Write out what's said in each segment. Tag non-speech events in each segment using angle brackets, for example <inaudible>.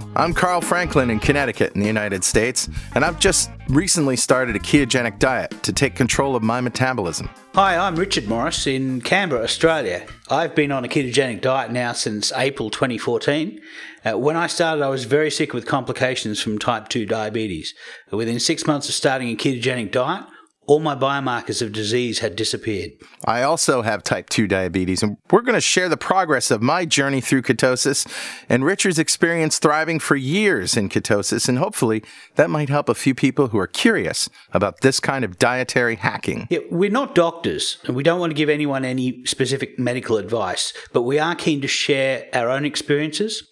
now. I'm Carl Franklin in Connecticut in the United States, and I've just recently started a ketogenic diet to take control of my metabolism. Hi, I'm Richard Morris in Canberra, Australia. I've been on a ketogenic diet now since April 2014. Uh, when I started, I was very sick with complications from type 2 diabetes. Within six months of starting a ketogenic diet, all my biomarkers of disease had disappeared. I also have type 2 diabetes, and we're going to share the progress of my journey through ketosis and Richard's experience thriving for years in ketosis, and hopefully that might help a few people who are curious about this kind of dietary hacking. Yeah, we're not doctors, and we don't want to give anyone any specific medical advice, but we are keen to share our own experiences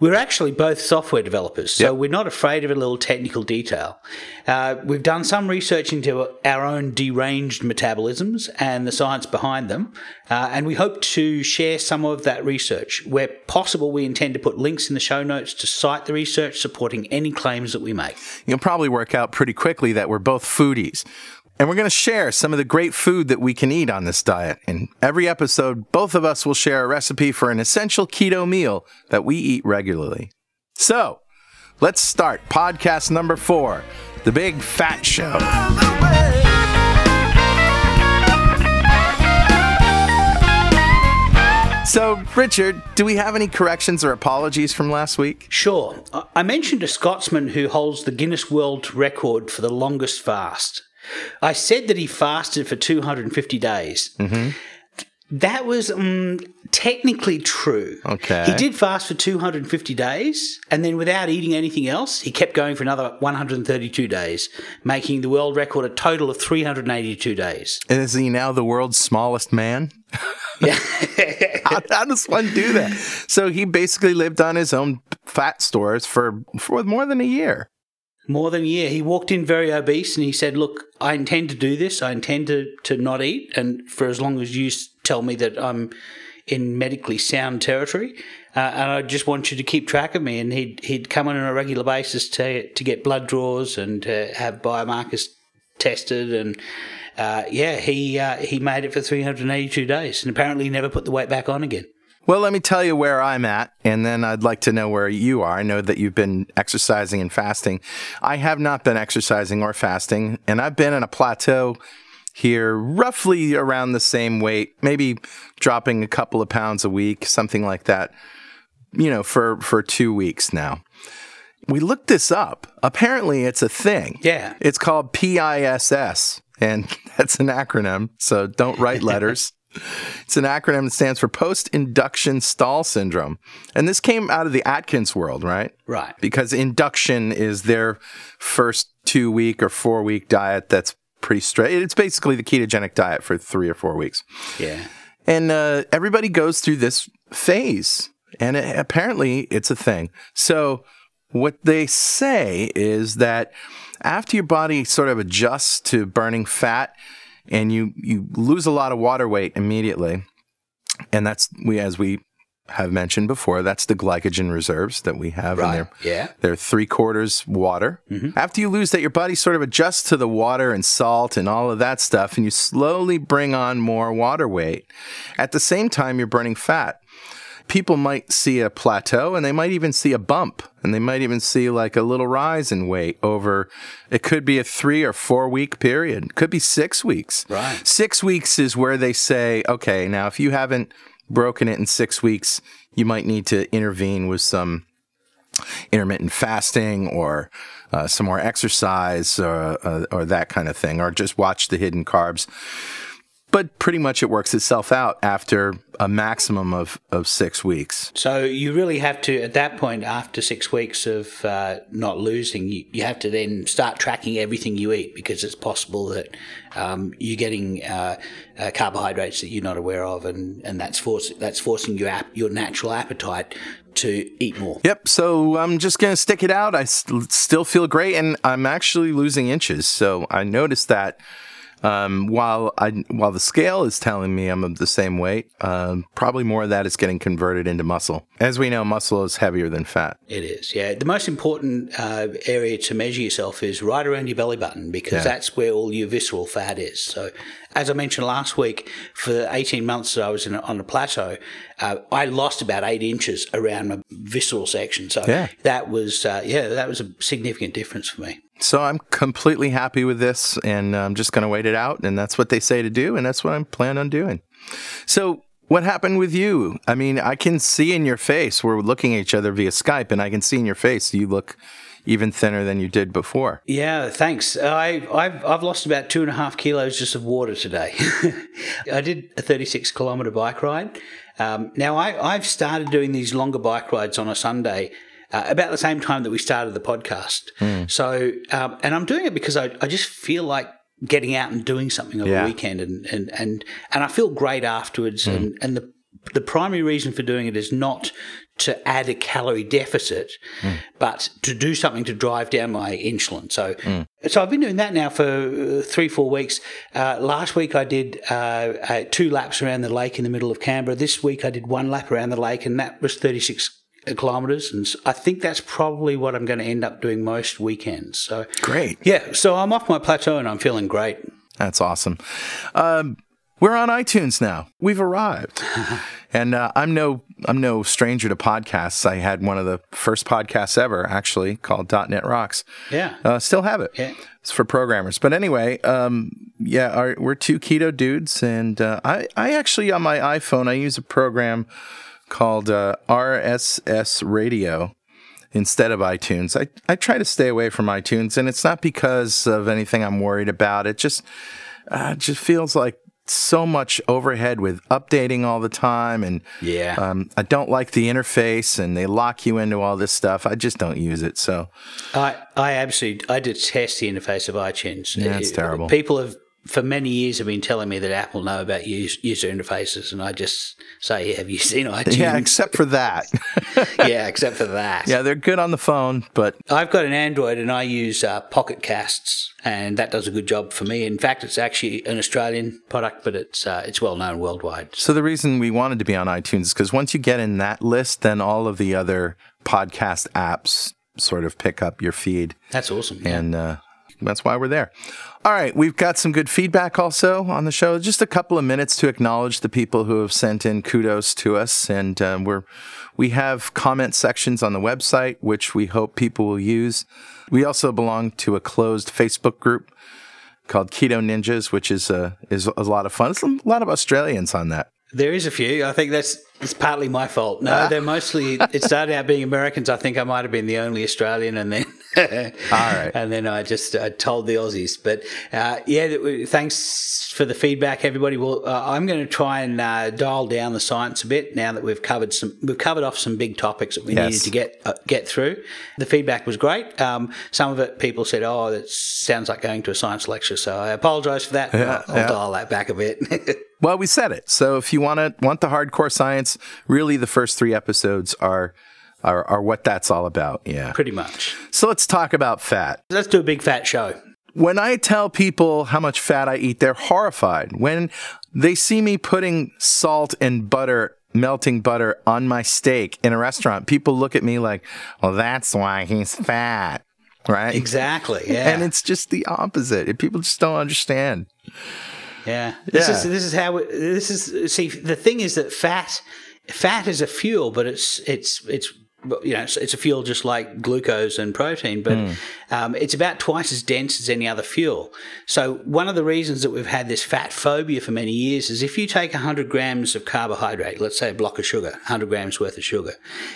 we're actually both software developers, so yep. we're not afraid of a little technical detail. Uh, we've done some research into our own deranged metabolisms and the science behind them, uh, and we hope to share some of that research. Where possible, we intend to put links in the show notes to cite the research supporting any claims that we make. You'll probably work out pretty quickly that we're both foodies. And we're going to share some of the great food that we can eat on this diet. In every episode, both of us will share a recipe for an essential keto meal that we eat regularly. So, let's start podcast number four The Big Fat Show. So, Richard, do we have any corrections or apologies from last week? Sure. I mentioned a Scotsman who holds the Guinness World Record for the longest fast. I said that he fasted for 250 days. Mm-hmm. That was um, technically true. Okay. He did fast for 250 days, and then without eating anything else, he kept going for another 132 days, making the world record a total of 382 days. And is he now the world's smallest man? Yeah. <laughs> how, how, does one do that? So he basically lived on his own fat stores for, for more than a year more than a year. He walked in very obese and he said, Look, I intend to do this. I intend to, to not eat. And for as long as you tell me that I'm in medically sound territory, uh, and I just want you to keep track of me. And he'd, he'd come in on a regular basis to, to get blood draws and to have biomarkers tested. And uh, yeah, he, uh, he made it for 382 days and apparently never put the weight back on again. Well, let me tell you where I'm at, and then I'd like to know where you are. I know that you've been exercising and fasting. I have not been exercising or fasting, and I've been in a plateau here roughly around the same weight, maybe dropping a couple of pounds a week, something like that, you know, for, for two weeks now. We looked this up. Apparently, it's a thing. Yeah. It's called PISS, and <laughs> that's an acronym, so don't write letters. <laughs> It's an acronym that stands for post induction stall syndrome. And this came out of the Atkins world, right? Right. Because induction is their first two week or four week diet that's pretty straight. It's basically the ketogenic diet for three or four weeks. Yeah. And uh, everybody goes through this phase. And it, apparently it's a thing. So what they say is that after your body sort of adjusts to burning fat, and you you lose a lot of water weight immediately. And that's we as we have mentioned before, that's the glycogen reserves that we have right. in there. Yeah. They're three quarters water. Mm-hmm. After you lose that, your body sort of adjusts to the water and salt and all of that stuff, and you slowly bring on more water weight. At the same time, you're burning fat people might see a plateau and they might even see a bump and they might even see like a little rise in weight over it could be a 3 or 4 week period. It could be 6 weeks. Right. 6 weeks is where they say okay now if you haven't broken it in 6 weeks you might need to intervene with some intermittent fasting or uh, some more exercise or, uh, or that kind of thing or just watch the hidden carbs but pretty much it works itself out after a maximum of, of six weeks. So you really have to, at that point, after six weeks of uh, not losing, you, you have to then start tracking everything you eat because it's possible that um, you're getting uh, uh, carbohydrates that you're not aware of, and, and that's force, that's forcing your ap- your natural appetite to eat more. Yep. So I'm just gonna stick it out. I st- still feel great, and I'm actually losing inches. So I noticed that Um, while I while the scale is telling me I'm of the same weight, um, probably more of that is getting converted into muscle. As we know, muscle is heavier than fat. It is, yeah. The most important uh, area to measure yourself is right around your belly button because Yeah. that's where all your visceral fat is. So, as I mentioned last week, for the 18 months that I was in, on the plateau, uh, I lost about eight inches around my visceral section. So Yeah. that was, uh, yeah, that was a significant difference for me. So I'm completely happy with this, and I'm just going to wait it out. And that's what they say to do, and that's what I'm planning on doing. So, what happened with you? I mean, I can see in your face. We're looking at each other via Skype, and I can see in your face you look even thinner than you did before. Yeah, thanks. I, I've I've lost about two and a half kilos just of water today. <laughs> I did a 36 kilometre bike ride. Um, now I I've started doing these longer bike rides on a Sunday. Uh, about the same time that we started the podcast. So, um, and I'm doing it because I, I just feel like getting out and doing something over Yeah. the weekend and, and, and, and I feel great afterwards. And, and the, the primary reason for doing it is not to add a calorie deficit, but to do something to drive down my insulin. So, so I've been doing that now for uh, three, four weeks. Uh, last week I did uh, uh, two laps around the lake in the middle of Canberra. This week I did one lap around the lake, and that was 36 kilometres. And I think that's probably what I'm going to end up doing most weekends. So, Great. yeah, so I'm off my plateau and I'm feeling great. That's awesome. Um, we're on iTunes now. We've arrived, <laughs> and uh, I'm no I'm no stranger to podcasts. I had one of the first podcasts ever, actually, called .NET Rocks. Yeah. Uh, still have it. Yeah. It's for programmers. But anyway, um, yeah, our, we're two keto dudes, and uh, I I actually on my iPhone I use a program called uh, RSS Radio instead of iTunes. I, I try to stay away from iTunes, and it's not because of anything I'm worried about. It just uh, just feels like so much overhead with updating all the time, and Yeah. um, I don't like the interface, and they lock you into all this stuff. I just don't use it. So I, I absolutely I detest the interface of iTunes. Yeah, it's Uh, terrible. People have for many years have been telling me that Apple know about user interfaces, and I just say, "Have you seen <laughs> iTunes?" yeah, except for that. <laughs> yeah, except for that. yeah, they're good on the phone, but I've got an Android and I use uh, Pocket Casts, and that does a good job for me. In fact, it's actually an Australian product, but it's uh, it's well known worldwide. So the reason we wanted to be on iTunes is because once you get in that list, then all of the other podcast apps sort of pick up your feed, That's awesome. yeah. and uh, that's why we're there. All right, we've got some good feedback also on the show. Just a couple of minutes to acknowledge the people who have sent in kudos to us, and um, we're we have comment sections on the website, which we hope people will use. We also belong to a closed Facebook group called Keto Ninjas, which is a is a lot of fun. There's a lot of Australians on that. There is a few. I think that's it's partly my fault. No, they're mostly. It started out being Americans. I think I might have been the only Australian, and then <laughs> All right. and then I just uh, told the Aussies. But uh, yeah, thanks for the feedback, everybody. Well, uh, I'm going to try and uh, dial down the science a bit now that we've covered some. We've covered off some big topics that we Yes. needed to get uh, get through. The feedback was great. Um, some of it, people said, "Oh, that sounds like going to a science lecture." So I apologise for that. Yeah, I'll, I'll yeah. dial that back a bit. <laughs> Well, we said it. So if you want to want the hardcore science, really the first three episodes are are, are what that's all about. Yeah. Pretty much. So let's talk about fat. Let's do a big fat show. When I tell people how much fat I eat, they're horrified. When they see me putting salt and butter, melting butter on my steak in a restaurant, people look at me like, "Well, that's why he's fat." Right? Exactly. Yeah. And it's just the opposite. People just don't understand. Yeah, this Yeah. is this is how it, this is. See, the thing is that fat fat is a fuel, but it's it's it's you know it's, it's a fuel just like glucose and protein, but um, it's about twice as dense as any other fuel. So one of the reasons that we've had this fat phobia for many years is if you take 100 grams of carbohydrate, let's say a block of sugar, 100 grams worth of sugar,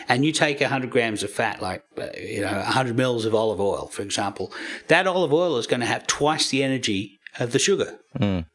and you take 100 grams of fat, like uh, you know 100 mils of olive oil, for example, that olive oil is going to have twice the energy of the sugar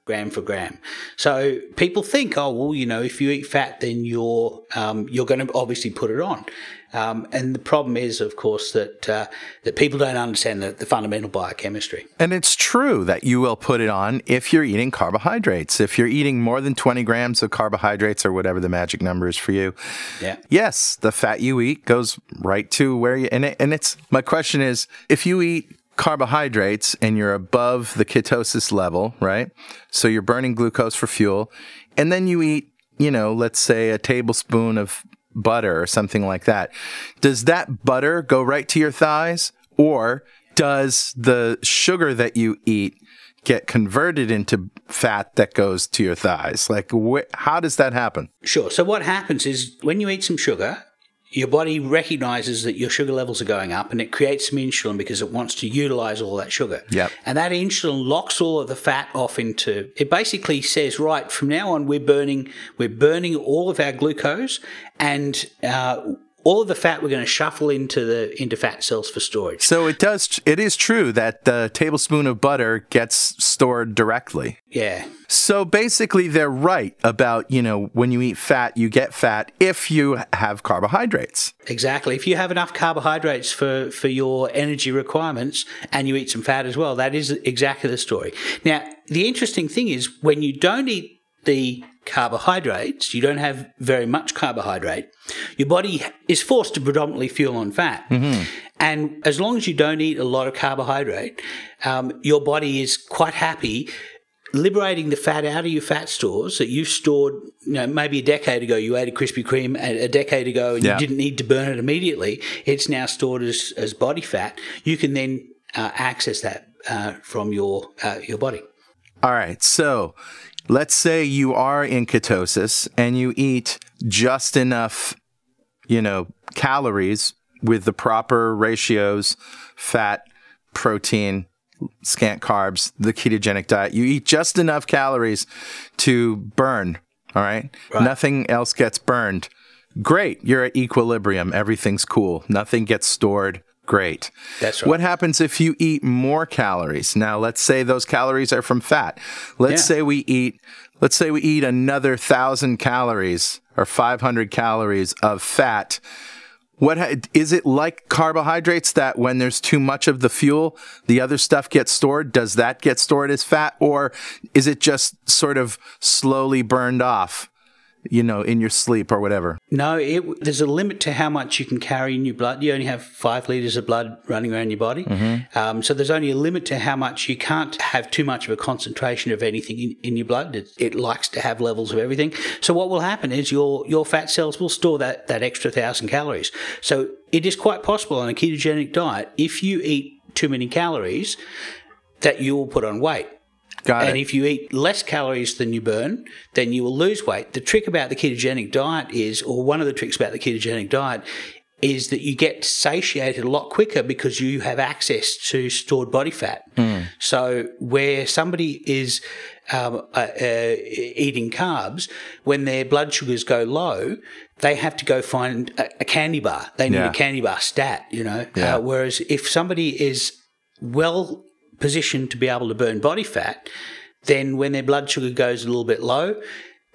gram for gram. So people think, oh well, you know, if you eat fat, then you're um, you're going to obviously put it on. Um, and the problem is, of course, that uh, that people don't understand the, the fundamental biochemistry. And it's true that you will put it on if you're eating carbohydrates. If you're eating more than 20 grams of carbohydrates or whatever the magic number is for you, Yeah. yes, the fat you eat goes right to where you, and, it, and it's, my question is if you eat carbohydrates and you're above the ketosis level, right? So you're burning glucose for fuel. And then you eat, you know, let's say a tablespoon of butter or something like that. Does that butter go right to your thighs? Or does the sugar that you eat get converted into fat that goes to your thighs? Like, wh- how does that happen? Sure. So, what happens is when you eat some sugar, your body recognizes that your sugar levels are going up and it creates some insulin because it wants to utilize all that sugar. Yep. And that insulin locks all of the fat off into it basically says, right, from now on we're burning we're burning all of our glucose and uh, all of the fat we're going to shuffle into the into fat cells for storage. So it does. It is true that the tablespoon of butter gets stored directly. Yeah. So basically, they're right about you know when you eat fat, you get fat if you have carbohydrates. Exactly. If you have enough carbohydrates for for your energy requirements and you eat some fat as well, that is exactly the story. Now, the interesting thing is when you don't eat the carbohydrates, you don't have very much carbohydrate, your body is forced to predominantly fuel on fat. Mm-hmm. And as long as you don't eat a lot of carbohydrate, um, your body is quite happy liberating the fat out of your fat stores that you've stored, you know, maybe a decade ago you ate a Krispy Kreme a decade ago and Yeah. you didn't need to burn it immediately. It's now stored as, as body fat. You can then uh, access that uh, from your uh, your body. All right. So let's say you are in ketosis and you eat just enough, you know, calories with the proper ratios, fat, protein, scant carbs, the ketogenic diet. You eat just enough calories to burn. All right. Right. Nothing else gets burned. Great. You're at equilibrium. Everything's cool. Nothing gets stored. Great. That's right. What happens if you eat more calories? Now, let's say those calories are from fat. Let's Yeah. say we eat, let's say we eat another thousand calories or 500 calories of fat. What ha- is it like carbohydrates that when there's too much of the fuel, the other stuff gets stored? Does that get stored as fat, or is it just sort of slowly burned off? You know, in your sleep or whatever. No, it, there's a limit to how much you can carry in your blood. You only have five liters of blood running around your body. Um, so there's only a limit to how much you can't have too much of a concentration of anything in, in your blood. It, it likes to have levels of everything. So what will happen is your, your fat cells will store that, that extra thousand calories. So it is quite possible on a ketogenic diet, if you eat too many calories, that you will put on weight. Got And it. if you eat less calories than you burn, then you will lose weight. The trick about the ketogenic diet is, or one of the tricks about the ketogenic diet, is that you get satiated a lot quicker because you have access to stored body fat. So where somebody is um, uh, uh, eating carbs, when their blood sugars go low, they have to go find a, a candy bar. They need Yeah. a candy bar stat, you know. Yeah. Uh, whereas if somebody is well positioned to be able to burn body fat, then when their blood sugar goes a little bit low,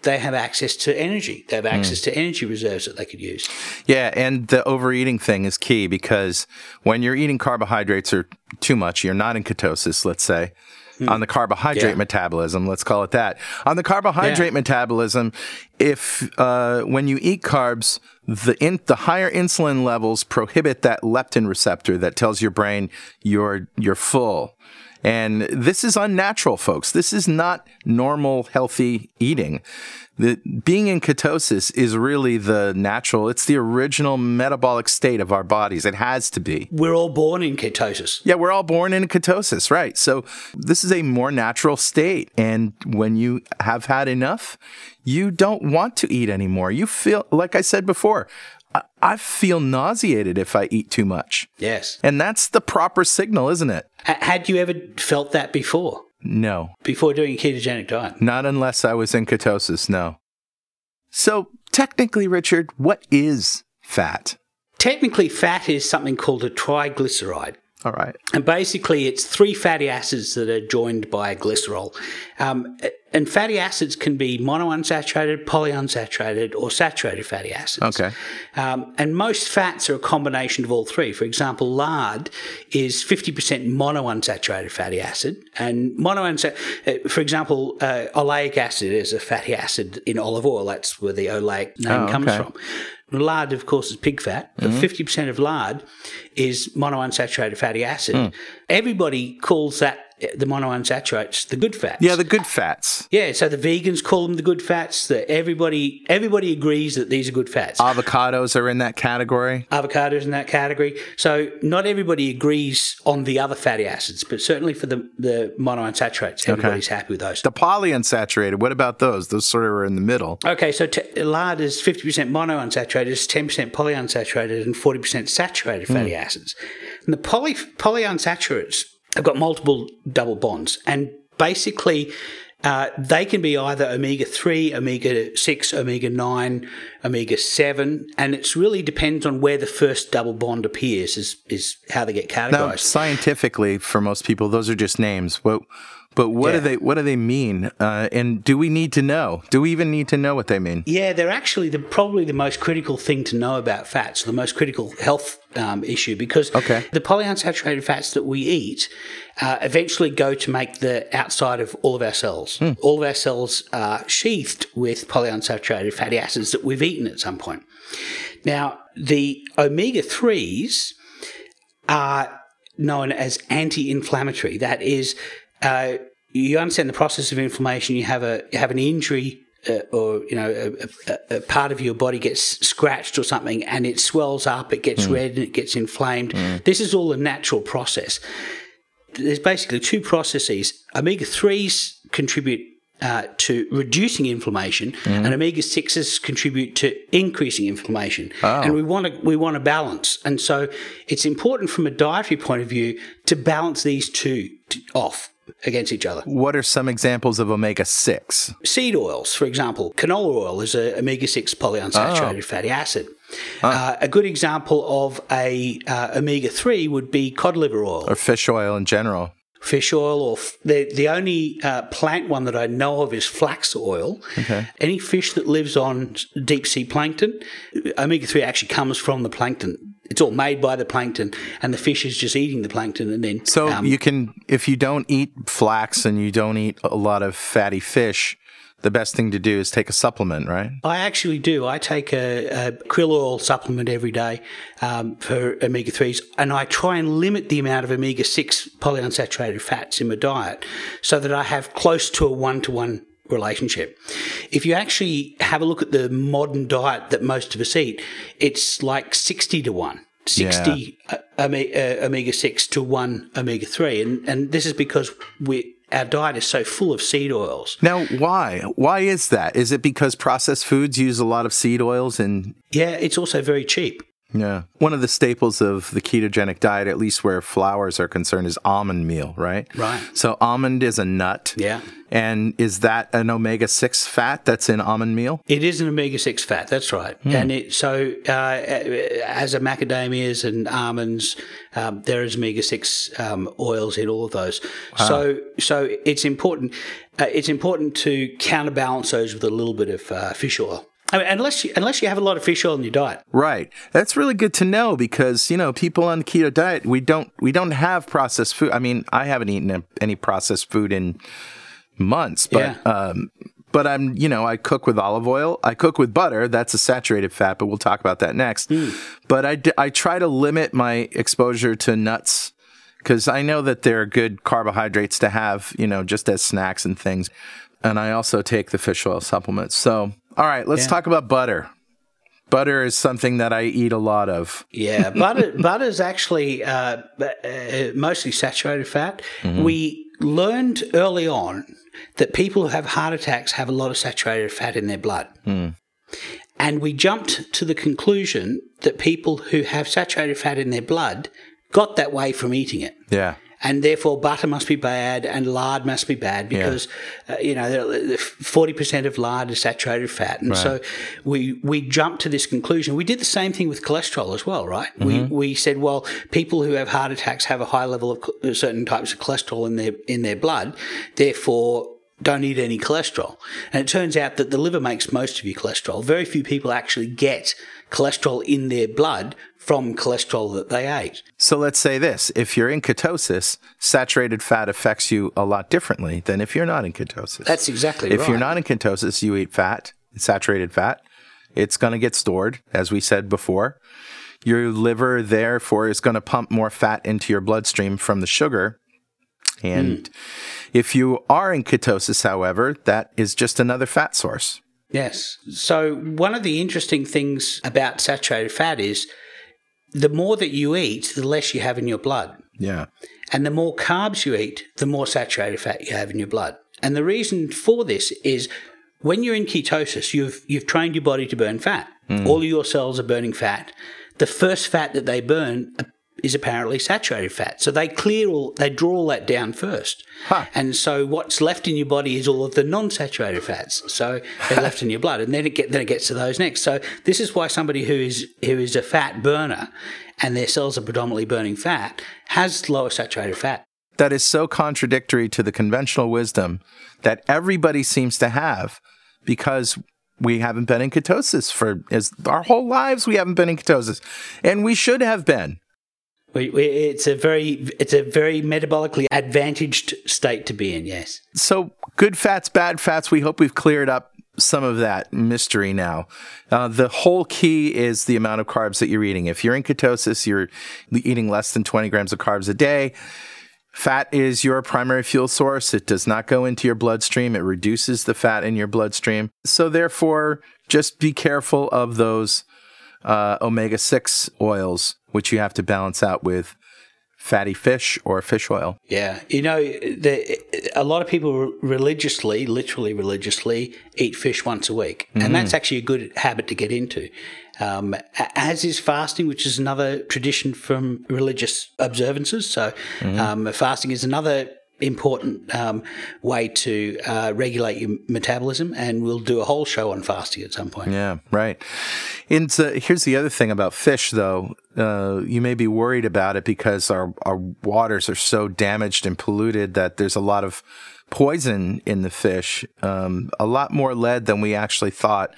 they have access to energy. They have access mm. to energy reserves that they could use. Yeah, and the overeating thing is key because when you're eating carbohydrates or too much, you're not in ketosis, let's say. On the carbohydrate Yeah. metabolism, let's call it that. On the carbohydrate Yeah. metabolism, if uh, when you eat carbs, the in, the higher insulin levels prohibit that leptin receptor that tells your brain you're you're full. And this is unnatural, folks. This is not normal, healthy eating. The, being in ketosis is really the natural, it's the original metabolic state of our bodies. It has to be. We're all born in ketosis. Yeah, we're all born in ketosis, right? So this is a more natural state. And when you have had enough, you don't want to eat anymore. You feel, like I said before, I, feel nauseated if I eat too much. Yes. And that's the proper signal, isn't it? H- had you ever felt that before? No, Before doing a ketogenic diet? not unless I was in ketosis, no. So technically, Richard, what is fat? Technically, fat is something called a triglyceride. All right. And basically, it's three fatty acids that are joined by a glycerol. Um, and fatty acids can be monounsaturated, polyunsaturated, or saturated fatty acids. Okay. Um, and most fats are a combination of all three. For example, lard is 50% monounsaturated fatty acid. And monounsaturated, for example, uh, oleic acid is a fatty acid in olive oil. That's where the oleic name Oh, comes okay. from. Lard, of course, is pig fat, but Mm-hmm. 50% of lard is monounsaturated fatty acid. Mm. Everybody calls that the monounsaturates the good fats. Yeah, the good fats. Yeah, so the vegans call them the good fats. That everybody everybody agrees that these are good fats. Avocados are in that category. Avocados in that category. So not everybody agrees on the other fatty acids, but certainly for the the monounsaturates, everybody's happy with those. The polyunsaturated, what about those? Those sort of are in the middle. Okay, so t- lard is 50% monounsaturated, it's 10% polyunsaturated, and 40% saturated fatty hmm. acids. And the poly polyunsaturates have got multiple double bonds, and basically uh, they can be either omega 3, omega 6, omega 9, omega 7, and it really depends on where the first double bond appears, is, is how they get categorized. Now, scientifically, for most people, those are just names. What, but what do they what do they mean? Uh, and do we need to know? Do we even need to know what they mean? Yeah, they're actually the probably the most critical thing to know about fats, the most critical health um, issue, because Okay. the polyunsaturated fats that we eat uh, eventually go to make the outside of all of our cells. All of our cells are sheathed with polyunsaturated fatty acids that we've eaten at some point. Now, the omega 3s are known as anti-inflammatory. That is, uh, you understand the process of inflammation. You have a you have an injury. Uh, or you know, a, a, a part of your body gets scratched or something, and it swells up, it gets red, and it gets inflamed. This is all a natural process. There's basically two processes. Omega threes contribute uh, to reducing inflammation, and omega sixes contribute to increasing inflammation. And we want to we want to balance, and so it's important from a dietary point of view to balance these two off against each other. What are some examples of omega six? Seed oils, for example, canola oil is an omega six polyunsaturated fatty acid. Uh, a good example of a uh, omega three would be cod liver oil. Or fish oil in general? fish oil or f- the the only uh, plant one that I know of is flax oil. Okay. Any fish that lives on deep sea plankton, omega three actually comes from the plankton. It's all made by the plankton, and the fish is just eating the plankton, and then So um, you can, if you don't eat flax and you don't eat a lot of fatty fish, the best thing to do is take a supplement, right? I actually do. I take a, a krill oil supplement every day um, for omega 3s, and I try and limit the amount of omega 6 polyunsaturated fats in my diet so that I have close to a one to one relationship. If you actually have a look at the modern diet that most of us eat, it's like 60 to 1. 60 uh, ome- uh, omega 6 to 1 omega 3 and and this is because we our diet is so full of seed oils Now, why? Why is that? Is it because processed foods use a lot of seed oils and yeah it's also very cheap yeah. One of the staples of the ketogenic diet, at least where flours are concerned, is almond meal, right? Right. So almond is a nut. Yeah. And is that an omega 6 fat that's in almond meal? It is an omega six fat. That's right. And it so uh, as a macadamias and almonds, um, there is omega six um, oils in all of those. Wow. So so it's important. Uh, it's important to counterbalance those with a little bit of uh, fish oil. I mean, unless you, unless you have a lot of fish oil in your diet. Right. That's really good to know because, you know, people on the keto diet, we don't we don't have processed food. I mean, I haven't eaten any processed food in months, but Yeah. um but I'm, you know, I cook with olive oil. I cook with butter. That's a saturated fat, but we'll talk about that next. But I, d- I try to limit my exposure to nuts because I know that they're good carbohydrates to have, you know, just as snacks and things. And I also take the fish oil supplements. So, all right, let's Yeah. talk about butter. Butter is something that I eat a lot of. Yeah, <laughs> butter butter is actually uh, uh, mostly saturated fat. We learned early on that people who have heart attacks have a lot of saturated fat in their blood. And we jumped to the conclusion that people who have saturated fat in their blood got that way from eating it. Yeah. And therefore, butter must be bad and lard must be bad because, uh, you know, forty percent of lard is saturated fat, and so we we jumped to this conclusion. We did the same thing with cholesterol as well, right? We we said, well, people who have heart attacks have a high level of ch- certain types of cholesterol in their in their blood, therefore don't eat any cholesterol. And it turns out that the liver makes most of your cholesterol. Very few people actually get cholesterol in their blood from cholesterol that they ate. So let's say this if you're in ketosis, saturated fat affects you a lot differently than if you're not in ketosis. That's exactly if right. If you're not in ketosis, you eat fat, saturated fat. it's going to get stored, as we said before. Your liver, therefore, is going to pump more fat into your bloodstream from the sugar. And mm. if you are in ketosis, however, that is just another fat source. Yes. So, one of the interesting things about saturated fat is the more that you eat, the less you have in your blood. Yeah. And the more carbs you eat, the more saturated fat you have in your blood. And the reason for this is when you're in ketosis, you've you've trained your body to burn fat. Mm. All of your cells are burning fat. The first fat that they burn is apparently saturated fat. So they clear all, they draw all that down first. Huh. And so what's left in your body is all of the non-saturated fats. So they're left in your blood, and then it get then it gets to those next. So this is why somebody who is who is a fat burner, and their cells are predominantly burning fat, has lower saturated fat. That is so contradictory to the conventional wisdom that everybody seems to have, because we haven't been in ketosis for as our whole lives we haven't been in ketosis and we should have been it's a very it's a very metabolically advantaged state to be in. Yes. So good fats, bad fats. We hope we've cleared up some of that mystery now. Uh, the whole key is the amount of carbs that you're eating. If you're in ketosis, you're eating less than 20 grams of carbs a day. Fat is your primary fuel source. It does not go into your bloodstream. It reduces the fat in your bloodstream. So therefore, just be careful of those uh, omega 6 oils which you have to balance out with fatty fish or fish oil. Yeah, you know, the, a lot of people religiously, literally religiously, eat fish once a week, mm-hmm. and that's actually a good habit to get into. Um, as is fasting, which is another tradition from religious observances. So, mm-hmm. um, fasting is another important um, way to uh, regulate your metabolism, and we'll do a whole show on fasting at some point. Yeah, right. And so here's the other thing about fish, though. Uh, you may be worried about it because our, our waters are so damaged and polluted that there's a lot of poison in the fish, um, a lot more lead than we actually thought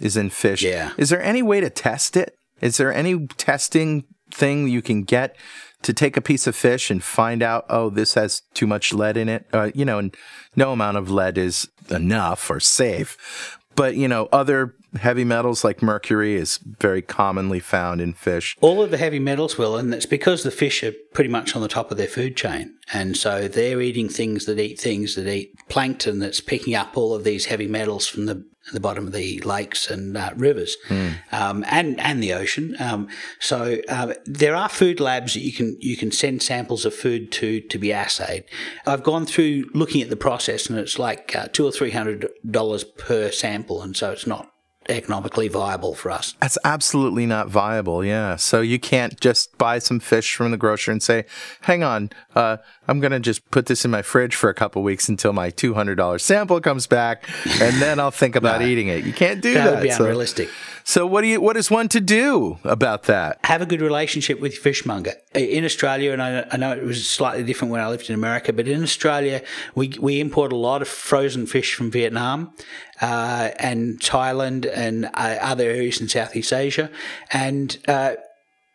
is in fish. Yeah. Is there any way to test it? Is there any testing thing you can get to take a piece of fish and find out, oh, this has too much lead in it. Uh, you know, and no amount of lead is enough or safe. But, you know, other heavy metals like mercury is very commonly found in fish. All of the heavy metals will, and it's because the fish are pretty much on the top of their food chain. And so they're eating things that eat things that eat plankton that's picking up all of these heavy metals from the the bottom of the lakes and uh, rivers, mm. um, and and the ocean. Um, so uh, there are food labs that you can you can send samples of food to to be assayed. I've gone through looking at the process, and it's like uh, two or three hundred dollars per sample, and so it's not economically viable for us. That's absolutely not viable. Yeah. So you can't just buy some fish from the grocer and say, "Hang on, uh, I'm going to just put this in my fridge for a couple weeks until my $200 sample comes back, and then I'll think about <laughs> no, eating it." You can't do that. That would be unrealistic. So, so what do you? What is one to do about that? Have a good relationship with your fishmonger in Australia, and I, I know it was slightly different when I lived in America, but in Australia we we import a lot of frozen fish from Vietnam, uh, and Thailand and uh, other areas in Southeast Asia. And uh,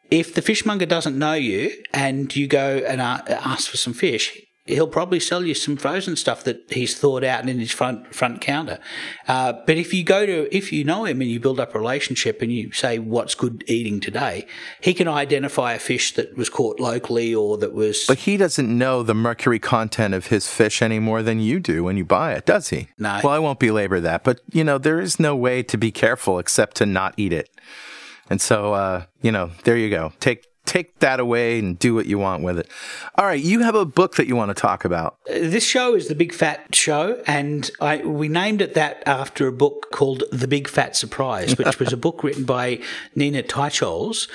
if the fishmonger doesn't know you and you go and ask for some fish, he'll probably sell you some frozen stuff that he's thawed out in his front front counter. Uh, but if you go to if you know him and you build up a relationship and you say what's good eating today, he can identify a fish that was caught locally or that was. But he doesn't know the mercury content of his fish any more than you do when you buy it, does he? No. Well, I won't belabor that, but you know there is no way to be careful except to not eat it. And so, uh, you know, there you go. Take take that away and do what you want with it. All right, you have a book that you want to talk about. This show is the Big Fat Show, and I, we named it that after a book called The Big Fat Surprise, which was a book <laughs> written by Nina Teicholz.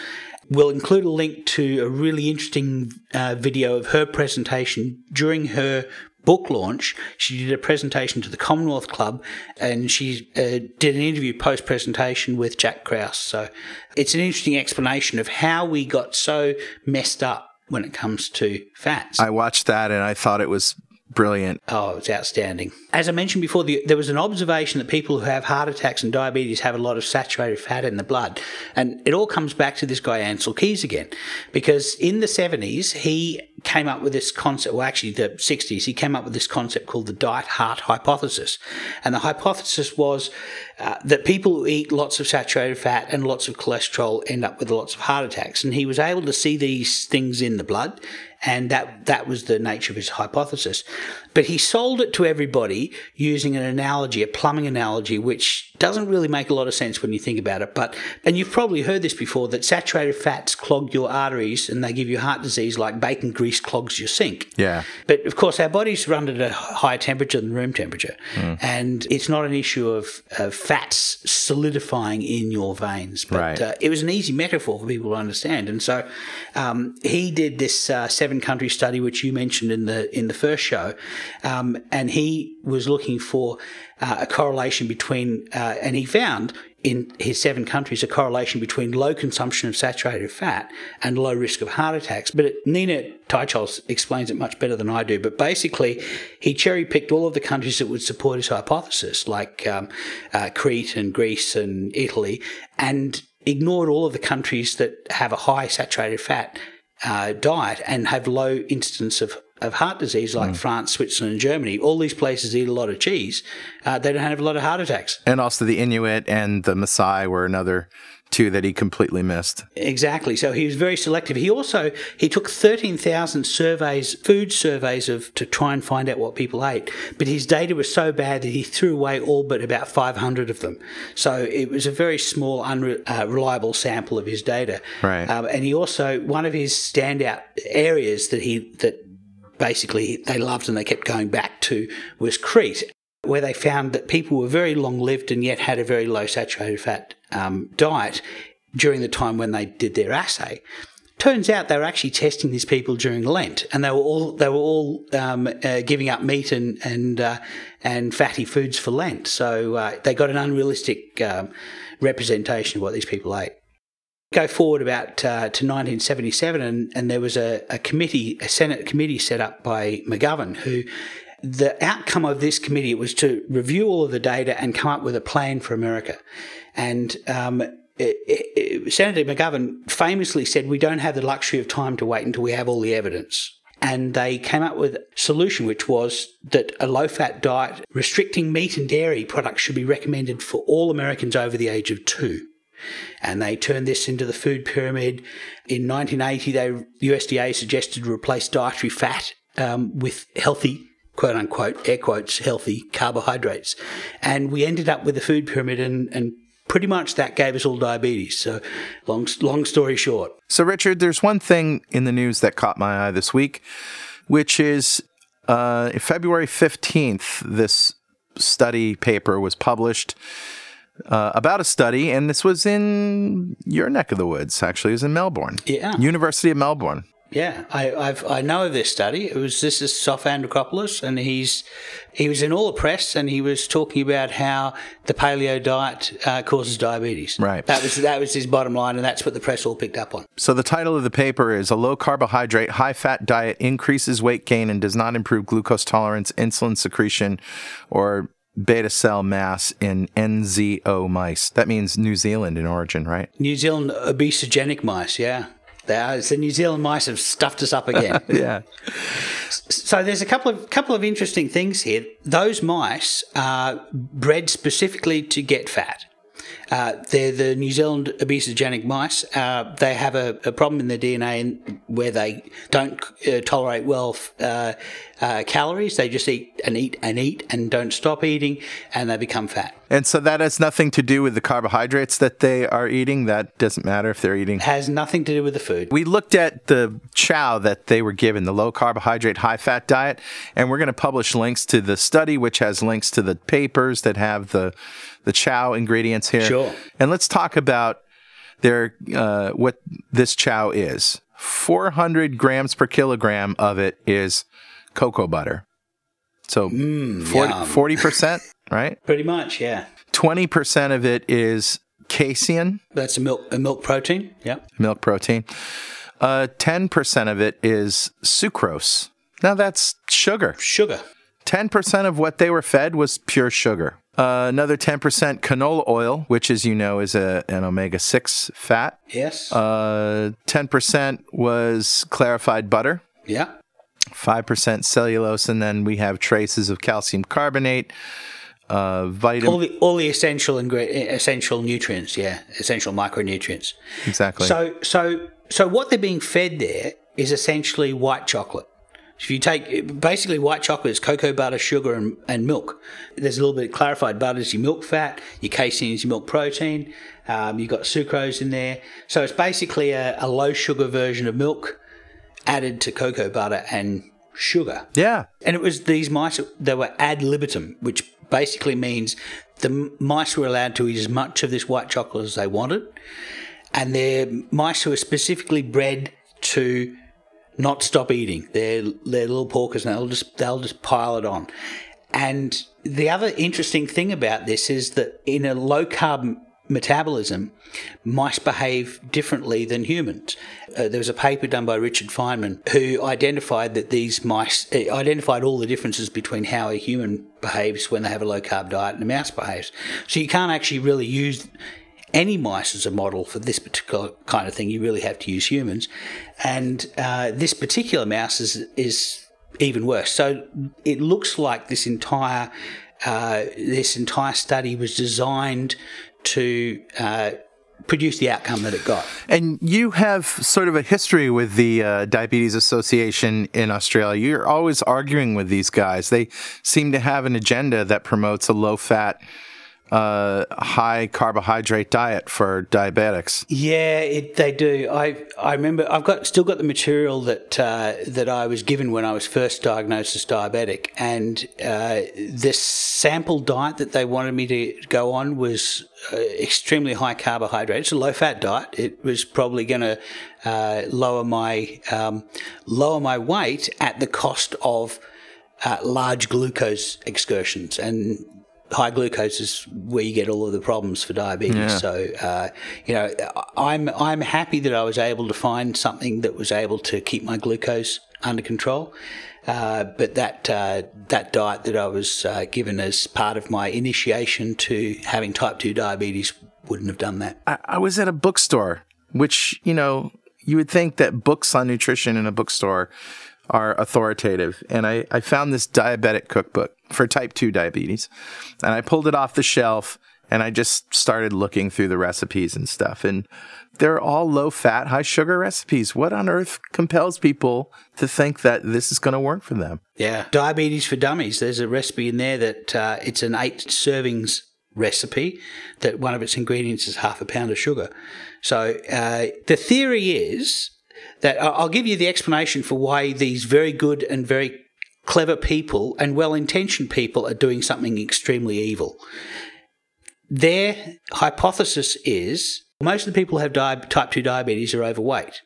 We'll include a link to a really interesting uh, video of her presentation during her book launch, she did a presentation to the Commonwealth Club and she uh, did an interview post presentation with Jack Krause. So it's an interesting explanation of how we got so messed up when it comes to fats. I watched that and I thought it was brilliant. Oh, it's outstanding. As I mentioned before, the, there was an observation that people who have heart attacks and diabetes have a lot of saturated fat in the blood. And it all comes back to this guy, Ancel Keys, again, because in the 70s, he came up with this concept, well, actually, the 60s, he came up with this concept called the diet heart hypothesis. And the hypothesis was uh, that people who eat lots of saturated fat and lots of cholesterol end up with lots of heart attacks. And he was able to see these things in the blood and that that was the nature of his hypothesis. But he sold it to everybody using an analogy, a plumbing analogy, which doesn't really make a lot of sense when you think about it. But and you've probably heard this before that saturated fats clog your arteries and they give you heart disease, like bacon grease clogs your sink. Yeah. But of course, our bodies run at a higher temperature than room temperature, mm. and it's not an issue of, of, fats solidifying in your veins. But right. uh, it was an easy metaphor for people to understand, and so um, he did this uh, seven country study, which you mentioned in the in the first show, um, and he was looking for uh, a correlation between, uh, and he found in his seven countries a correlation between low consumption of saturated fat and low risk of heart attacks. But Nina Teicholz explains it much better than I do. But basically, he cherry picked all of the countries that would support his hypothesis, like um, uh, Crete and Greece and Italy, and ignored all of the countries that have a high saturated fat uh, diet and have low incidence of of heart disease, like mm. France, Switzerland, and Germany, all these places eat a lot of cheese. Uh, they don't have a lot of heart attacks. And also the Inuit and the Maasai were another two that he completely missed. Exactly. So he was very selective. He also he took thirteen thousand surveys, food surveys of to try and find out what people ate. But his data was so bad that he threw away all but about five hundred of them. So it was a very small, unreliable uh, sample of his data. Right. Um, and he also one of his standout areas that he that basically they loved and they kept going back to was Crete, where they found that people were very long lived and yet had a very low saturated fat um, diet during the time when they did their assay. Turns out they were actually testing these people during Lent, and they were all they were all um, uh, giving up meat and and uh, and fatty foods for Lent. So uh, they got an unrealistic um, representation of what these people ate go forward about uh, to 1977, and, and there was a, a committee, a Senate committee set up by McGovern, who the outcome of this committee was to review all of the data and come up with a plan for America. And um, it, it, Senator McGovern famously said, We don't have the luxury of time to wait until we have all the evidence. And they came up with a solution, which was that a low fat diet restricting meat and dairy products should be recommended for all Americans over the age of two. And they turned this into the food pyramid. In 1980, they, the USDA suggested replace dietary fat um, with healthy, quote unquote, air quotes, healthy carbohydrates. And we ended up with the food pyramid, and, and pretty much that gave us all diabetes. So, long, long story short. So, Richard, there's one thing in the news that caught my eye this week, which is uh, February 15th, this study paper was published uh, about a study, and this was in your neck of the woods. Actually, it was in Melbourne. Yeah, University of Melbourne. Yeah, I I've, i know of this study. It was this is Sof Andrikopoulos, and he's he was in all the press, and he was talking about how the paleo diet uh, causes diabetes. Right. That was that was his bottom line, and that's what the press all picked up on. So the title of the paper is "A low carbohydrate, high fat diet increases weight gain and does not improve glucose tolerance, insulin secretion, or beta cell mass in NZO mice. That means New Zealand in origin, right? New Zealand obesogenic mice, yeah. They are. the New Zealand mice have stuffed us up again. <laughs> yeah. So there's a couple of couple of interesting things here. Those mice are bred specifically to get fat. Uh, they're the New Zealand obesogenic mice. Uh, they have a, a, problem in their DNA where they don't uh, tolerate well uh, uh, calories. They just eat and eat and eat and don't stop eating, and they become fat. And so that has nothing to do with the carbohydrates that they are eating. That doesn't matter if they're eating. Has nothing to do with the food. We looked at the chow that they were given, the low carbohydrate, high fat diet, and we're going to publish links to the study, which has links to the papers that have the the chow ingredients here. Sure. And let's talk about their uh, what this chow is. 400 grams per kilogram of it is cocoa butter. So mm, 40, percent <laughs> right? Pretty much, yeah. 20% of it is casein. That's a milk, a milk protein, yeah. Milk protein. Uh, 10% of it is sucrose. Now that's sugar. Sugar. 10% of what they were fed was pure sugar. Uh, another 10% canola oil, which, as you know, is a, an omega 6 fat. Yes. Uh, 10% was clarified butter. Yeah. 5% cellulose, and then we have traces of calcium carbonate, uh, vitamin. All the all the essential ingre- essential nutrients, yeah, essential micronutrients. Exactly. So so so what they're being fed there is essentially white chocolate. If you take basically white chocolate is cocoa butter, sugar, and, and milk. There's a little bit of clarified butter is your milk fat, your casein is your milk protein. Um, you've got sucrose in there, so it's basically a, a low sugar version of milk added to cocoa butter and sugar. yeah. And it was these mice, they were ad libitum, which basically means the mice were allowed to eat as much of this white chocolate as they wanted. And they're mice who are specifically bred to not stop eating. They're, they're little porkers and they'll just, they'll just pile it on. And the other interesting thing about this is that in a low carb metabolism, mice behave differently than humans. Uh, there was a paper done by Richard Feinman who identified that these mice uh, identified all the differences between how a human behaves when they have a low carb diet and a mouse behaves. So you can't actually really use any mice as a model for this particular kind of thing. You really have to use humans, and uh, this particular mouse is is even worse. So it looks like this entire uh, this entire study was designed to uh, produce the outcome that it got. And you have sort of a history with the uh, Diabetes Association in Australia. You're always arguing with these guys. They seem to have an agenda that promotes a low fat, uh, high carbohydrate diet for diabetics. Yeah, it, they do. I I remember I've got still got the material that uh, that I was given when I was first diagnosed as diabetic, and uh, this sample diet that they wanted me to go on was uh, extremely high carbohydrate. It's a low fat diet. It was probably going to uh, lower my um, lower my weight at the cost of uh, large glucose excursions and high glucose is where you get all of the problems for diabetes. Yeah. So, uh, you know, I'm I'm happy that I was able to find something that was able to keep my glucose under control. Uh, but that uh, that diet that I was uh, given as part of my initiation to having type two diabetes wouldn't have done that. I, I was at a bookstore, which, you know, you would think that books on nutrition in a bookstore are authoritative. And I, I found this diabetic cookbook for type 2 diabetes. And I pulled it off the shelf and I just started looking through the recipes and stuff. And they're all low fat, high sugar recipes. What on earth compels people to think that this is going to work for them? Yeah, diabetes for dummies. There's a recipe in there that uh, it's an eight servings recipe that one of its ingredients is half a pound of sugar. So uh, the theory is that I'll give you the explanation for why these very good and very clever people and well intentioned people are doing something extremely evil. Their hypothesis is most of the people who have di- type 2 diabetes are overweight.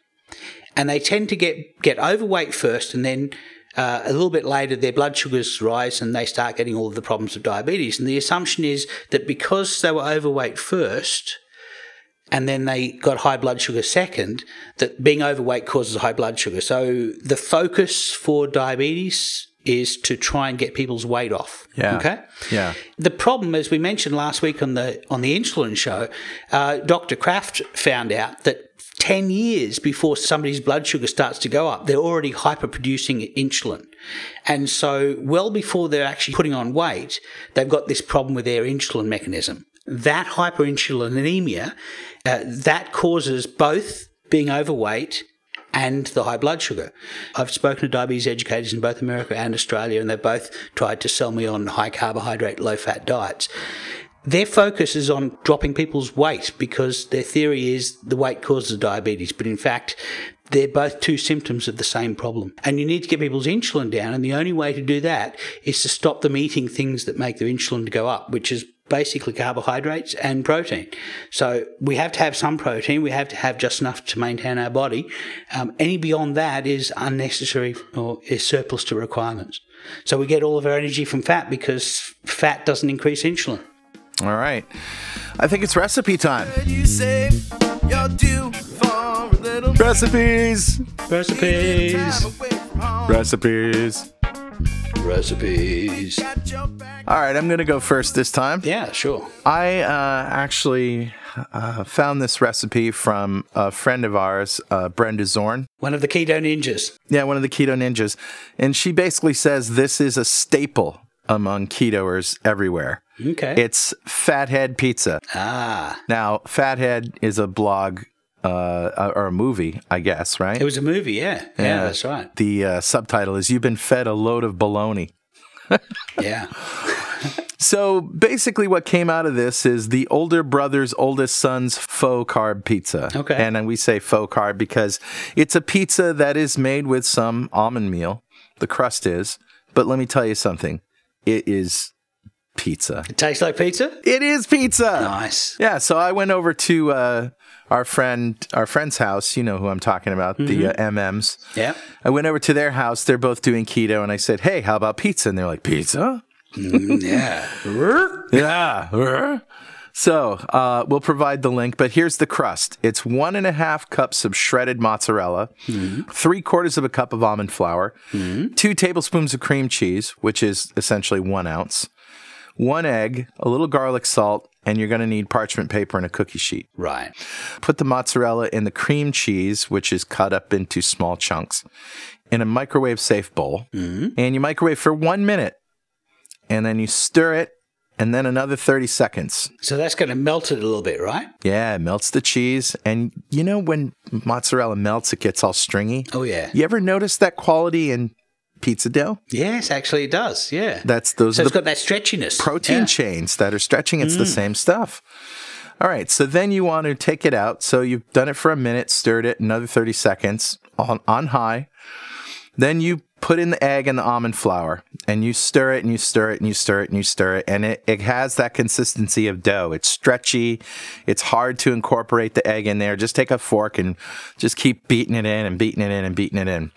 And they tend to get, get overweight first and then uh, a little bit later their blood sugars rise and they start getting all of the problems of diabetes. And the assumption is that because they were overweight first, and then they got high blood sugar second, that being overweight causes high blood sugar. So the focus for diabetes is to try and get people's weight off. Yeah. Okay. Yeah. The problem, as we mentioned last week on the on the insulin show, uh, Dr. Kraft found out that. 10 years before somebody's blood sugar starts to go up, they're already hyperproducing insulin. And so, well before they're actually putting on weight, they've got this problem with their insulin mechanism. That hyperinsulinemia, uh, that causes both being overweight and the high blood sugar. I've spoken to diabetes educators in both America and Australia, and they've both tried to sell me on high carbohydrate, low fat diets. Their focus is on dropping people's weight because their theory is the weight causes diabetes, but in fact, they're both two symptoms of the same problem. And you need to get people's insulin down, and the only way to do that is to stop them eating things that make their insulin go up, which is basically carbohydrates and protein. So we have to have some protein. We have to have just enough to maintain our body. Um, any beyond that is unnecessary or is surplus to requirements. So we get all of our energy from fat because fat doesn't increase insulin. All right. I think it's recipe time. You say you're due for a little Recipes. Recipes. time away from home. Recipes. Recipes. Got your back. All right, I'm going to go first this time. Yeah, sure. I uh, actually uh, found this recipe from a friend of ours, uh, Brenda Zorn. One of the keto ninjas. Yeah, one of the keto ninjas. And she basically says this is a staple among ketoers everywhere. Okay. It's Fathead Pizza. ah, Now, Fathead is a blog uh, or a movie, I guess, right? it was a movie. Yeah. Yeah, that's right. The uh, subtitle is You've Been Fed a Load of Baloney. <laughs> Yeah. <laughs> So basically, what came out of this is the older brother's oldest son's faux carb pizza. Okay. And then we say faux carb because it's a pizza that is made with some almond meal. The crust is. But let me tell you something it is pizza. It tastes like pizza. It is pizza. Nice. Yeah, so I went over to uh, our friend, our friend's house. You know who I'm talking about, the uh, MMs. Yeah. I went over to their house. They're both doing keto, and I said, "Hey, how about pizza?" And they're like, "Pizza." Mm, yeah. <laughs> Yeah. So uh, we'll provide the link, but here's the crust. It's one and a half cups of shredded mozzarella, three quarters of a cup of almond flour, two tablespoons of cream cheese, which is essentially one ounce, one egg, a little garlic salt, and you're going to need parchment paper and a cookie sheet. Right. Put the mozzarella in the cream cheese, which is cut up into small chunks, in a microwave safe bowl. Mm-hmm. And you microwave for one minute. And then you stir it, and then another 30 seconds. So that's going to melt it a little bit, right? Yeah, it melts the cheese. And you know, when mozzarella melts, it gets all stringy. Oh yeah. You ever notice that quality in pizza dough? Yes, actually it does. Yeah. That's those so it's got that stretchiness. protein Yeah. chains that are stretching. It's the mm. same stuff. All right, so then you want to take it out. So you've done it for a minute, stirred it another 30 seconds on, on high. Then you put in the egg and the almond flour and you stir it and you stir it and you stir it and you stir it. And it, it has that consistency of dough. It's stretchy. It's hard to incorporate the egg in there. Just take a fork and just keep beating it in and beating it in and beating it in.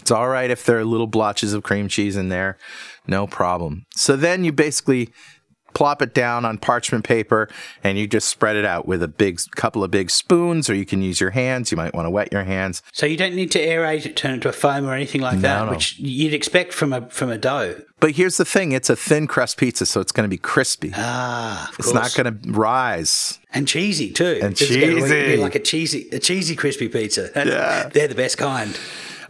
It's all right if there are little blotches of cream cheese in there, no problem. So then you basically plop it down on parchment paper and you just spread it out with a big couple of big spoons, or you can use your hands. You might want to wet your hands. So you don't need to aerate it, turn it to a foam or anything like that, no. which you'd expect from a from a dough. But here's the thing it's a thin crust pizza, so it's going to be crispy. Ah, of it's not going to rise. and cheesy too. And It's cheesy. like a cheesy a cheesy crispy pizza. Yeah. They're the best kind.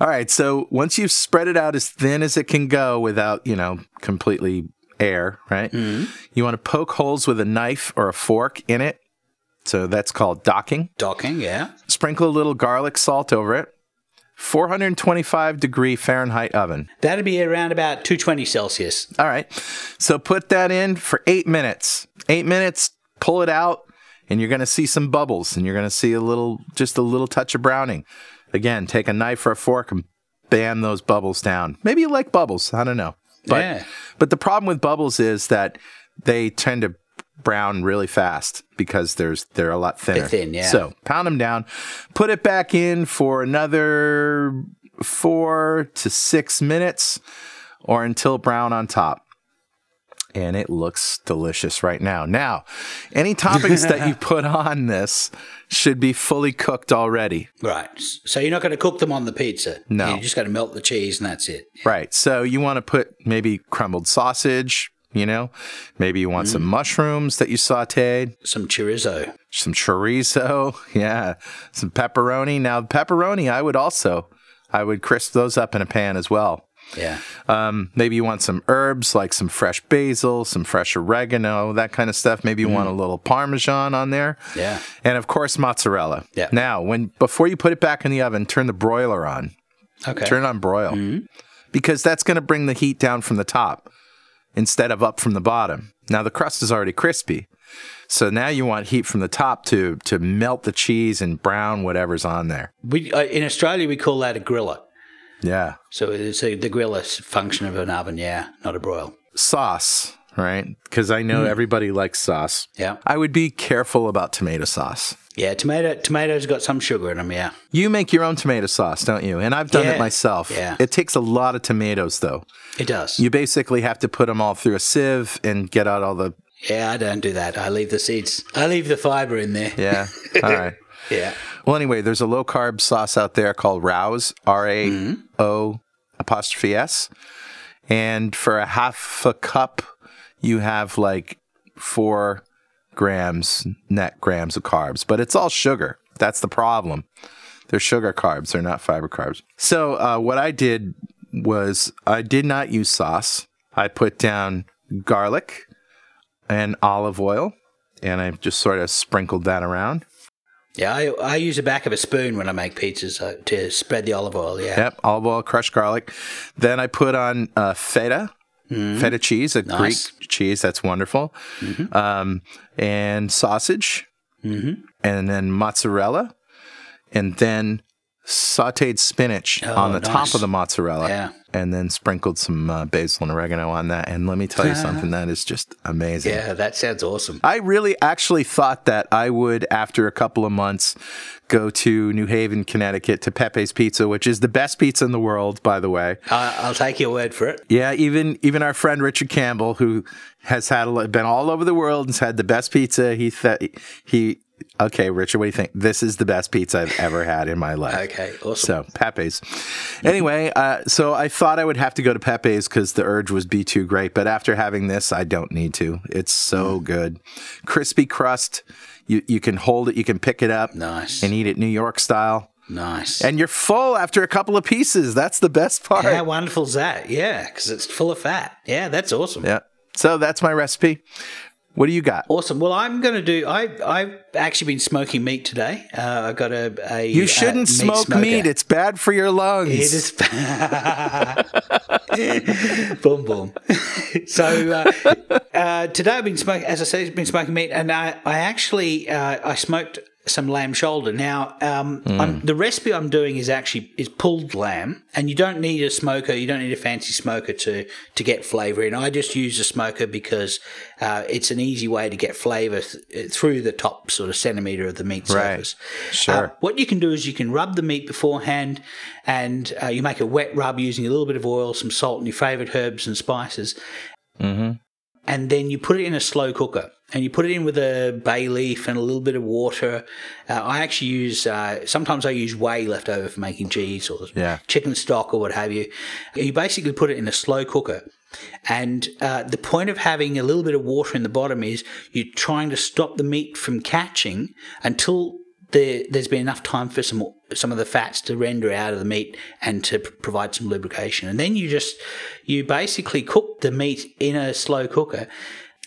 All right, so once you've spread it out as thin as it can go without, you know, completely air, right? Mm-hmm. You want to poke holes with a knife or a fork in it. So that's called docking. Docking, yeah. Sprinkle a little garlic salt over it. 425 degree Fahrenheit oven. That'd be around about 220 Celsius. All right. So put that in for eight minutes. Eight minutes, pull it out, and you're going to see some bubbles and you're going to see a little, just a little touch of browning. Again, take a knife or a fork and bam those bubbles down. Maybe you like bubbles. I don't know. But, Yeah. but the problem with bubbles is that they tend to brown really fast because there's they're a lot thinner. thin, yeah. So pound them down, put it back in for another four to six minutes or until brown on top. And it looks delicious right now. Now, any toppings that you <laughs> put on this should be fully cooked already. Right. So you're not going to cook them on the pizza. No. You're just going to melt the cheese and that's it. Right. So you want to put maybe crumbled sausage, you know, maybe you want some mm. mushrooms that you sauteed, Some chorizo. some chorizo, <laughs> yeah, some pepperoni. Now, pepperoni, I would also, I would crisp those up in a pan as well. Yeah. Um, maybe you want some herbs like some fresh basil, some fresh oregano, that kind of stuff. Maybe you want a little parmesan on there. Yeah. And of course, mozzarella. Yeah. Now, when before you put it back in the oven, turn the broiler on. Okay. Turn on broil. Because that's going to bring the heat down from the top instead of up from the bottom. Now the crust is already crispy. So now you want heat from the top to to melt the cheese and brown whatever's on there. we, uh, in Australia, we call that a griller. Yeah. So it's a, the grill is function of an oven, yeah, not a broil. Sauce, right? Because I know mm. everybody likes sauce. Yeah. I would be careful about tomato sauce. Yeah, tomato tomatoes got some sugar in them, yeah. You make your own tomato sauce, don't you? And I've done it myself. Yeah. It takes a lot of tomatoes, though. It does. You basically have to put them all through a sieve and get out all the. yeah, I don't do that. I leave the seeds. I leave the fiber in there. Yeah. <laughs> all right. Yeah. Well, anyway, there's a low carb sauce out there called Rao's, R A O apostrophe S. And for a half a cup, you have like four grams, net grams of carbs, but it's all sugar. That's the problem. They're sugar carbs, they're not fiber carbs. So, uh, what I did was I did not use sauce. I put down garlic and olive oil, and I just sort of sprinkled that around. Yeah, I, I use the back of a spoon when I make pizzas uh, to spread the olive oil. Yeah. Yep, olive oil, crushed garlic. Then I put on uh, feta, feta cheese, a Nice. Greek cheese. That's wonderful. Um, and sausage, and then mozzarella, and then sautéed spinach on the top of the mozzarella. Yeah. And then sprinkled some uh, basil and oregano on that. And let me tell you something, that is just amazing. Yeah, that sounds awesome. I really actually thought that I would, after a couple of months, go to New Haven, Connecticut to Pepe's Pizza, which is the best pizza in the world, by the way. I, I'll take your word for it. Yeah, even even our friend Richard Campbell, who has had been all over the world and has had the best pizza, he th- he. Okay, Richard, what do you think? This is the best pizza I've ever had in my life. Okay, awesome. So Pepe's. Anyway, uh, so I thought I would have to go to Pepe's because the urge was be too great, but after having this, I don't need to. It's Mm. so good, crispy crust. You you can hold it, you can pick it up, Nice. and eat it New York style, Nice. and you're full after a couple of pieces. That's the best part. How wonderful is that? Yeah, because it's full of fat. Yeah, that's awesome. Yeah. So that's my recipe. What do you got? Awesome. Well, I'm going to do. I I've actually been smoking meat today. Uh, I got a. a You uh, shouldn't meat smoke smoker. meat. It's bad for your lungs. It is. <laughs> boom, boom. <laughs> so uh, uh, today I've been smoking, as I said, I've been smoking meat, and I, I actually uh, I smoked some lamb shoulder. Now, um, I'm, the recipe I'm doing is actually is pulled lamb, and you don't need a smoker. You don't need a fancy smoker to to get flavour in. I just use a smoker because uh, it's an easy way to get flavour th- through the top sort of centimetre of the meat Right. surface. Sure. Uh, what you can do is you can rub the meat beforehand, and uh, you make a wet rub using a little bit of oil, some salt, and your favourite herbs and spices. And then you put it in a slow cooker, and you put it in with a bay leaf and a little bit of water. Uh, I actually use uh, sometimes I use whey left over for making cheese or Yeah. chicken stock or what have you. You basically put it in a slow cooker. And uh, the point of having a little bit of water in the bottom is you're trying to stop the meat from catching until there, there's been enough time for some some of the fats to render out of the meat and to p- provide some lubrication. And then you just you basically cook the meat in a slow cooker.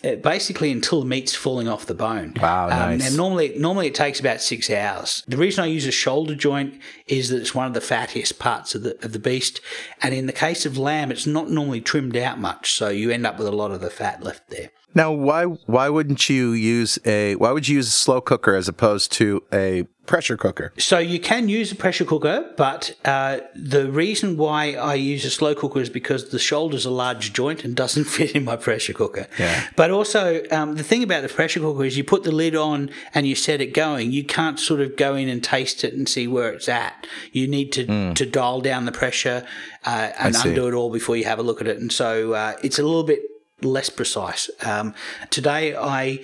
uh, Basically, until the meat's falling off the bone. Wow, nice. And normally, normally it takes about six hours. The reason I use a shoulder joint is that it's one of the fattiest parts of the of the beast, and in the case of lamb, it's not normally trimmed out much, so you end up with a lot of the fat left there. Now, why why wouldn't you use a why would you use a slow cooker as opposed to a pressure cooker? So you can use a pressure cooker, but uh, the reason why I use a slow cooker is because the shoulder's a large joint and doesn't <laughs> fit in my pressure cooker. Yeah. But also, um, the thing about the pressure cooker is you put the lid on and you set it going. You can't sort of go in and taste it and see where it's at. You need to, to dial down the pressure uh, and undo it all before you have a look at it. And so uh, it's a little bit less precise. Um, today I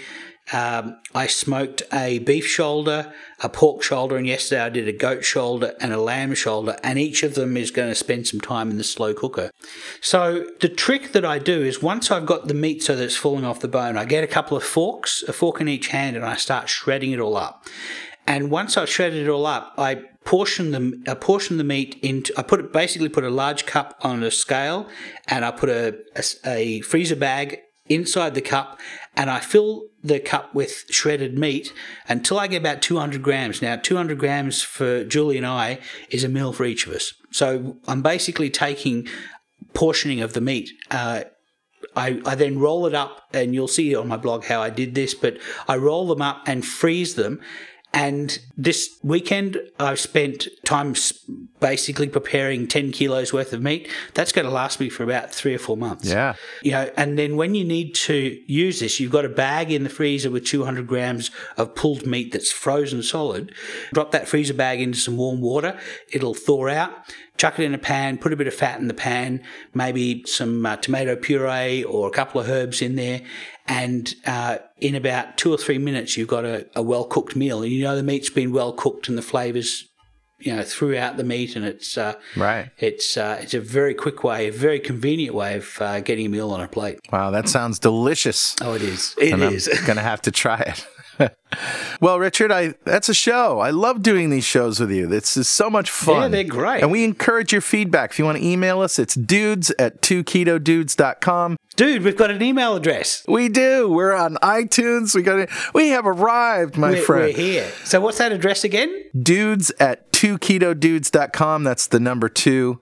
um, I smoked a beef shoulder, a pork shoulder, and yesterday I did a goat shoulder and a lamb shoulder, and each of them is going to spend some time in the slow cooker. So the trick that I do is once I've got the meat so that it's falling off the bone, I get a couple of forks, a fork in each hand, and I start shredding it all up. And once I've shredded it all up, I portion the I portion the meat into. I put it basically put a large cup on a scale, and I put a, a, a freezer bag inside the cup, and I fill the cup with shredded meat until I get about 200 grams. Now, 200 grams for Julie and I is a meal for each of us. So I'm basically taking portioning of the meat. Uh, I, I then roll it up, and you'll see on my blog how I did this, but I roll them up and freeze them. And this weekend, I've spent time basically preparing 10 kilos worth of meat. That's going to last me for about three or four months. Yeah. You know, and then when you need to use this, you've got a bag in the freezer with 200 grams of pulled meat that's frozen solid. Drop that freezer bag into some warm water. It'll thaw out. Chuck it in a pan, put a bit of fat in the pan, maybe some uh, tomato puree or a couple of herbs in there. And uh, in about two or three minutes, you've got a, a well cooked meal. And you know the meat's been well cooked and the flavours you know throughout the meat, and it's uh, Right. It's uh, it's a very quick way, a very convenient way of uh, getting a meal on a plate. Wow, that sounds delicious. Oh, it is. It and is. I'm <laughs> gonna have to try it. <laughs> well, Richard, I that's a show. I love doing these shows with you. This is so much fun. Yeah, they're great. And we encourage your feedback. If you want to email us, it's dudes at 2ketodudes.com. Dude, we've got an email address. We do. We're on iTunes. We got it. We have arrived, my We're, friend. we're here. So what's that address again? Dudes at 2ketodudes.com. That's the number two.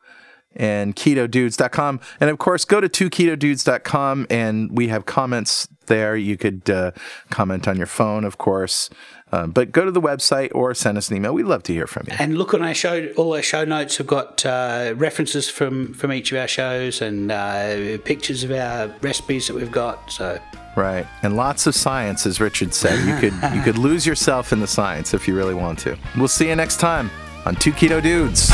And ketodudes.com. And of course, go to 2ketodudes.com and we have comments there. You could uh, comment on your phone, of course. Uh, but go to the website or send us an email. We'd love to hear from you. And look on our show. All our show notes have got uh, references from from each of our shows and uh, pictures of our recipes that we've got. So Right. And lots of science, as Richard said. You could you could <laughs> lose yourself in the science if you really want to. We'll see you next time on Two Keto Dudes.